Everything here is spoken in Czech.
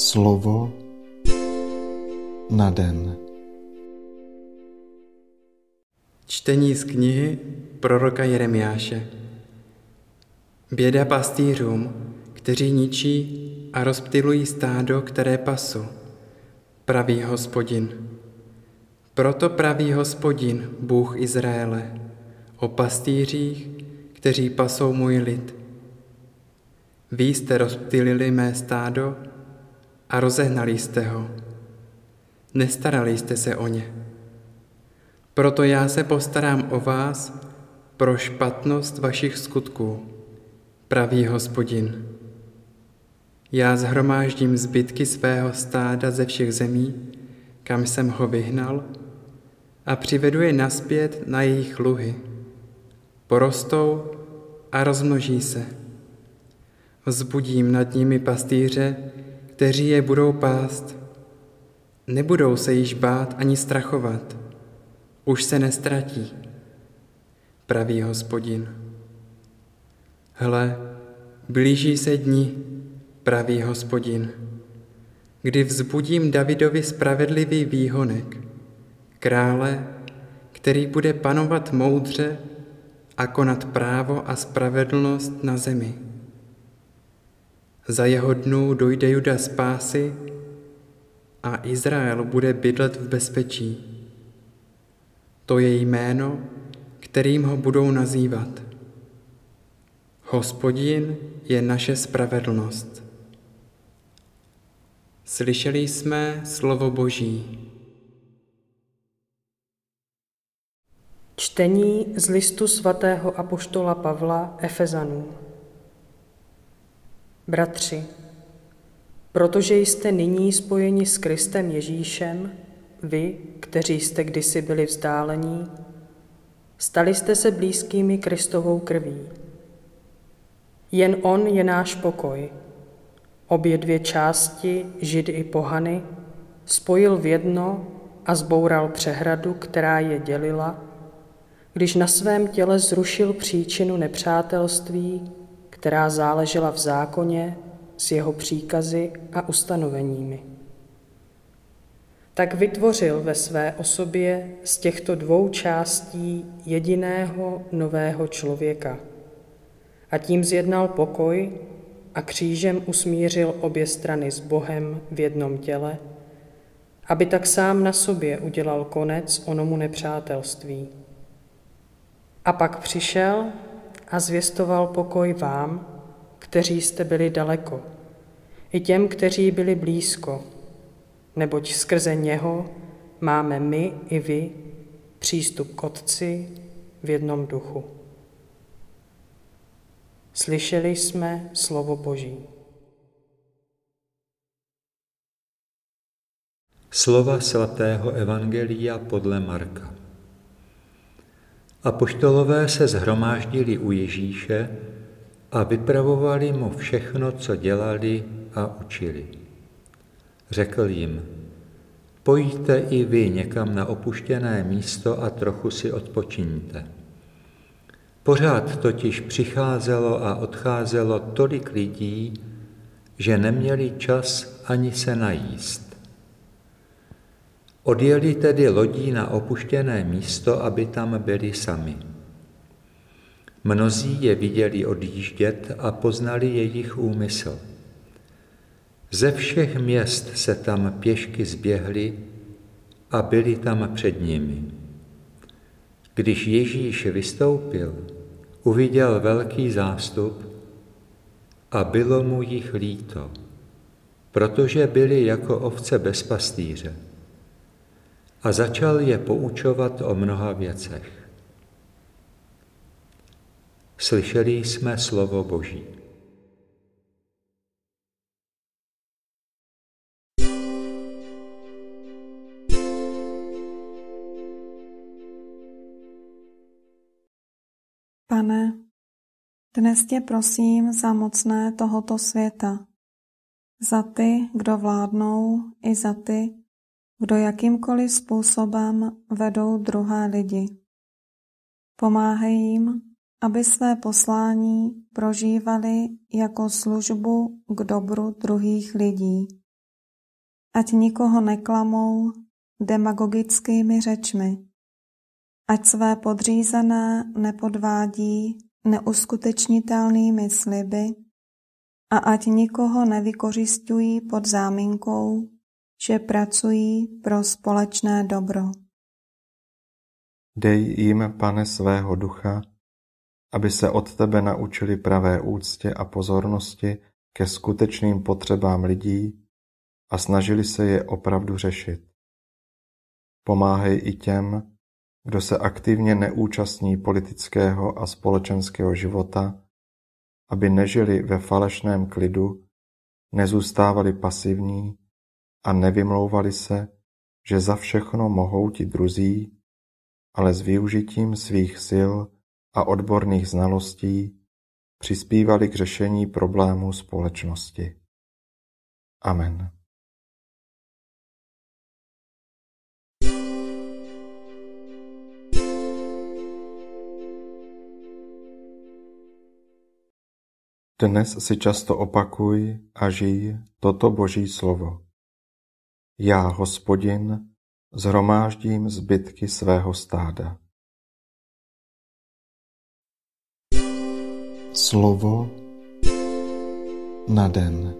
Slovo na den. Čtení z knihy proroka Jeremiáše. Běda pastýřům, kteří ničí a rozptylují stádo, které pasu, praví hospodin. Proto praví hospodin, Bůh Izraele, o pastýřích, kteří pasou můj lid. Vy jste rozptylili mé stádo a rozehnali jste ho. Nestarali jste se o ně. Proto já se postarám o vás pro špatnost vašich skutků, praví hospodin. Já zhromáždím zbytky svého stáda ze všech zemí, kam jsem ho vyhnal, a přivedu je naspět na jejich luhy. Porostou a rozmnoží se. Vzbudím nad nimi pastýře, kteří je budou pást. Nebudou se již bát ani strachovat. Už se nestratí, praví hospodin. Hle, blíží se dni, praví hospodin, kdy vzbudím Davidovi spravedlivý výhonek, krále, který bude panovat moudře a konat právo a spravedlnost na zemi. Za jeho dnů dojde Juda spásy a Izrael bude bydlet v bezpečí. To je jméno, kterým ho budou nazývat. Hospodin je naše spravedlnost. Slyšeli jsme slovo Boží. Čtení z listu svatého apoštola Pavla Efezanů. Bratři, protože jste nyní spojeni s Kristem Ježíšem, vy, kteří jste kdysi byli vzdálení, stali jste se blízkými Kristovou krví. Jen On je náš pokoj. Obě dvě části, židy i pohany, spojil v jedno a zboural přehradu, která je dělila, když na svém těle zrušil příčinu nepřátelství, která záležela v zákoně s jeho příkazy a ustanoveními. Tak vytvořil ve své osobě z těchto dvou částí jediného nového člověka a tím zjednal pokoj a křížem usmířil obě strany s Bohem v jednom těle, aby tak sám na sobě udělal konec onomu nepřátelství. A pak přišel a zvěstoval pokoj vám, kteří jste byli daleko, i těm, kteří byli blízko, neboť skrze něho máme my i vy přístup k Otci v jednom duchu. Slyšeli jsme slovo Boží. Slova svatého Evangelia podle Marka. Apoštolové se zhromáždili u Ježíše a vypravovali mu všechno, co dělali a učili. Řekl jim, pojďte i vy někam na opuštěné místo a trochu si odpočiňte. Pořád totiž přicházelo a odcházelo tolik lidí, že neměli čas ani se najíst. Odjeli tedy lodí na opuštěné místo, aby tam byli sami. Mnozí je viděli odjíždět a poznali jejich úmysl. Ze všech měst se tam pěšky zběhli a byli tam před nimi. Když Ježíš vystoupil, uviděl velký zástup a bylo mu jich líto, protože byli jako ovce bez pastýře a začal je poučovat o mnoha věcech. Slyšeli jsme slovo Boží. Pane, dnes tě prosím za mocné tohoto světa, za ty, kdo vládnou, i za ty, kdo jakýmkoliv způsobem vedou druhé lidi. Pomáhej jim, aby své poslání prožívali jako službu k dobru druhých lidí. ať nikoho neklamou demagogickými řečmi, ať své podřízené nepodvádí neuskutečnitelnými sliby a ať nikoho nevykořistují pod záminkou, že pracují pro společné dobro. Dej jim, pane, svého ducha, aby se od tebe naučili pravé úctě a pozornosti ke skutečným potřebám lidí a snažili se je opravdu řešit. Pomáhej i těm, kdo se aktivně neúčastní politického a společenského života, aby nežili ve falešném klidu, nezůstávali pasivní a nevymlouvali se, že za všechno mohou ti druzí, ale s využitím svých sil a odborných znalostí přispívali k řešení problémů společnosti. Amen. Dnes si často opakuj a žij toto Boží slovo. Já, Hospodin, zhromáždím zbytky svého stáda. Slovo na den.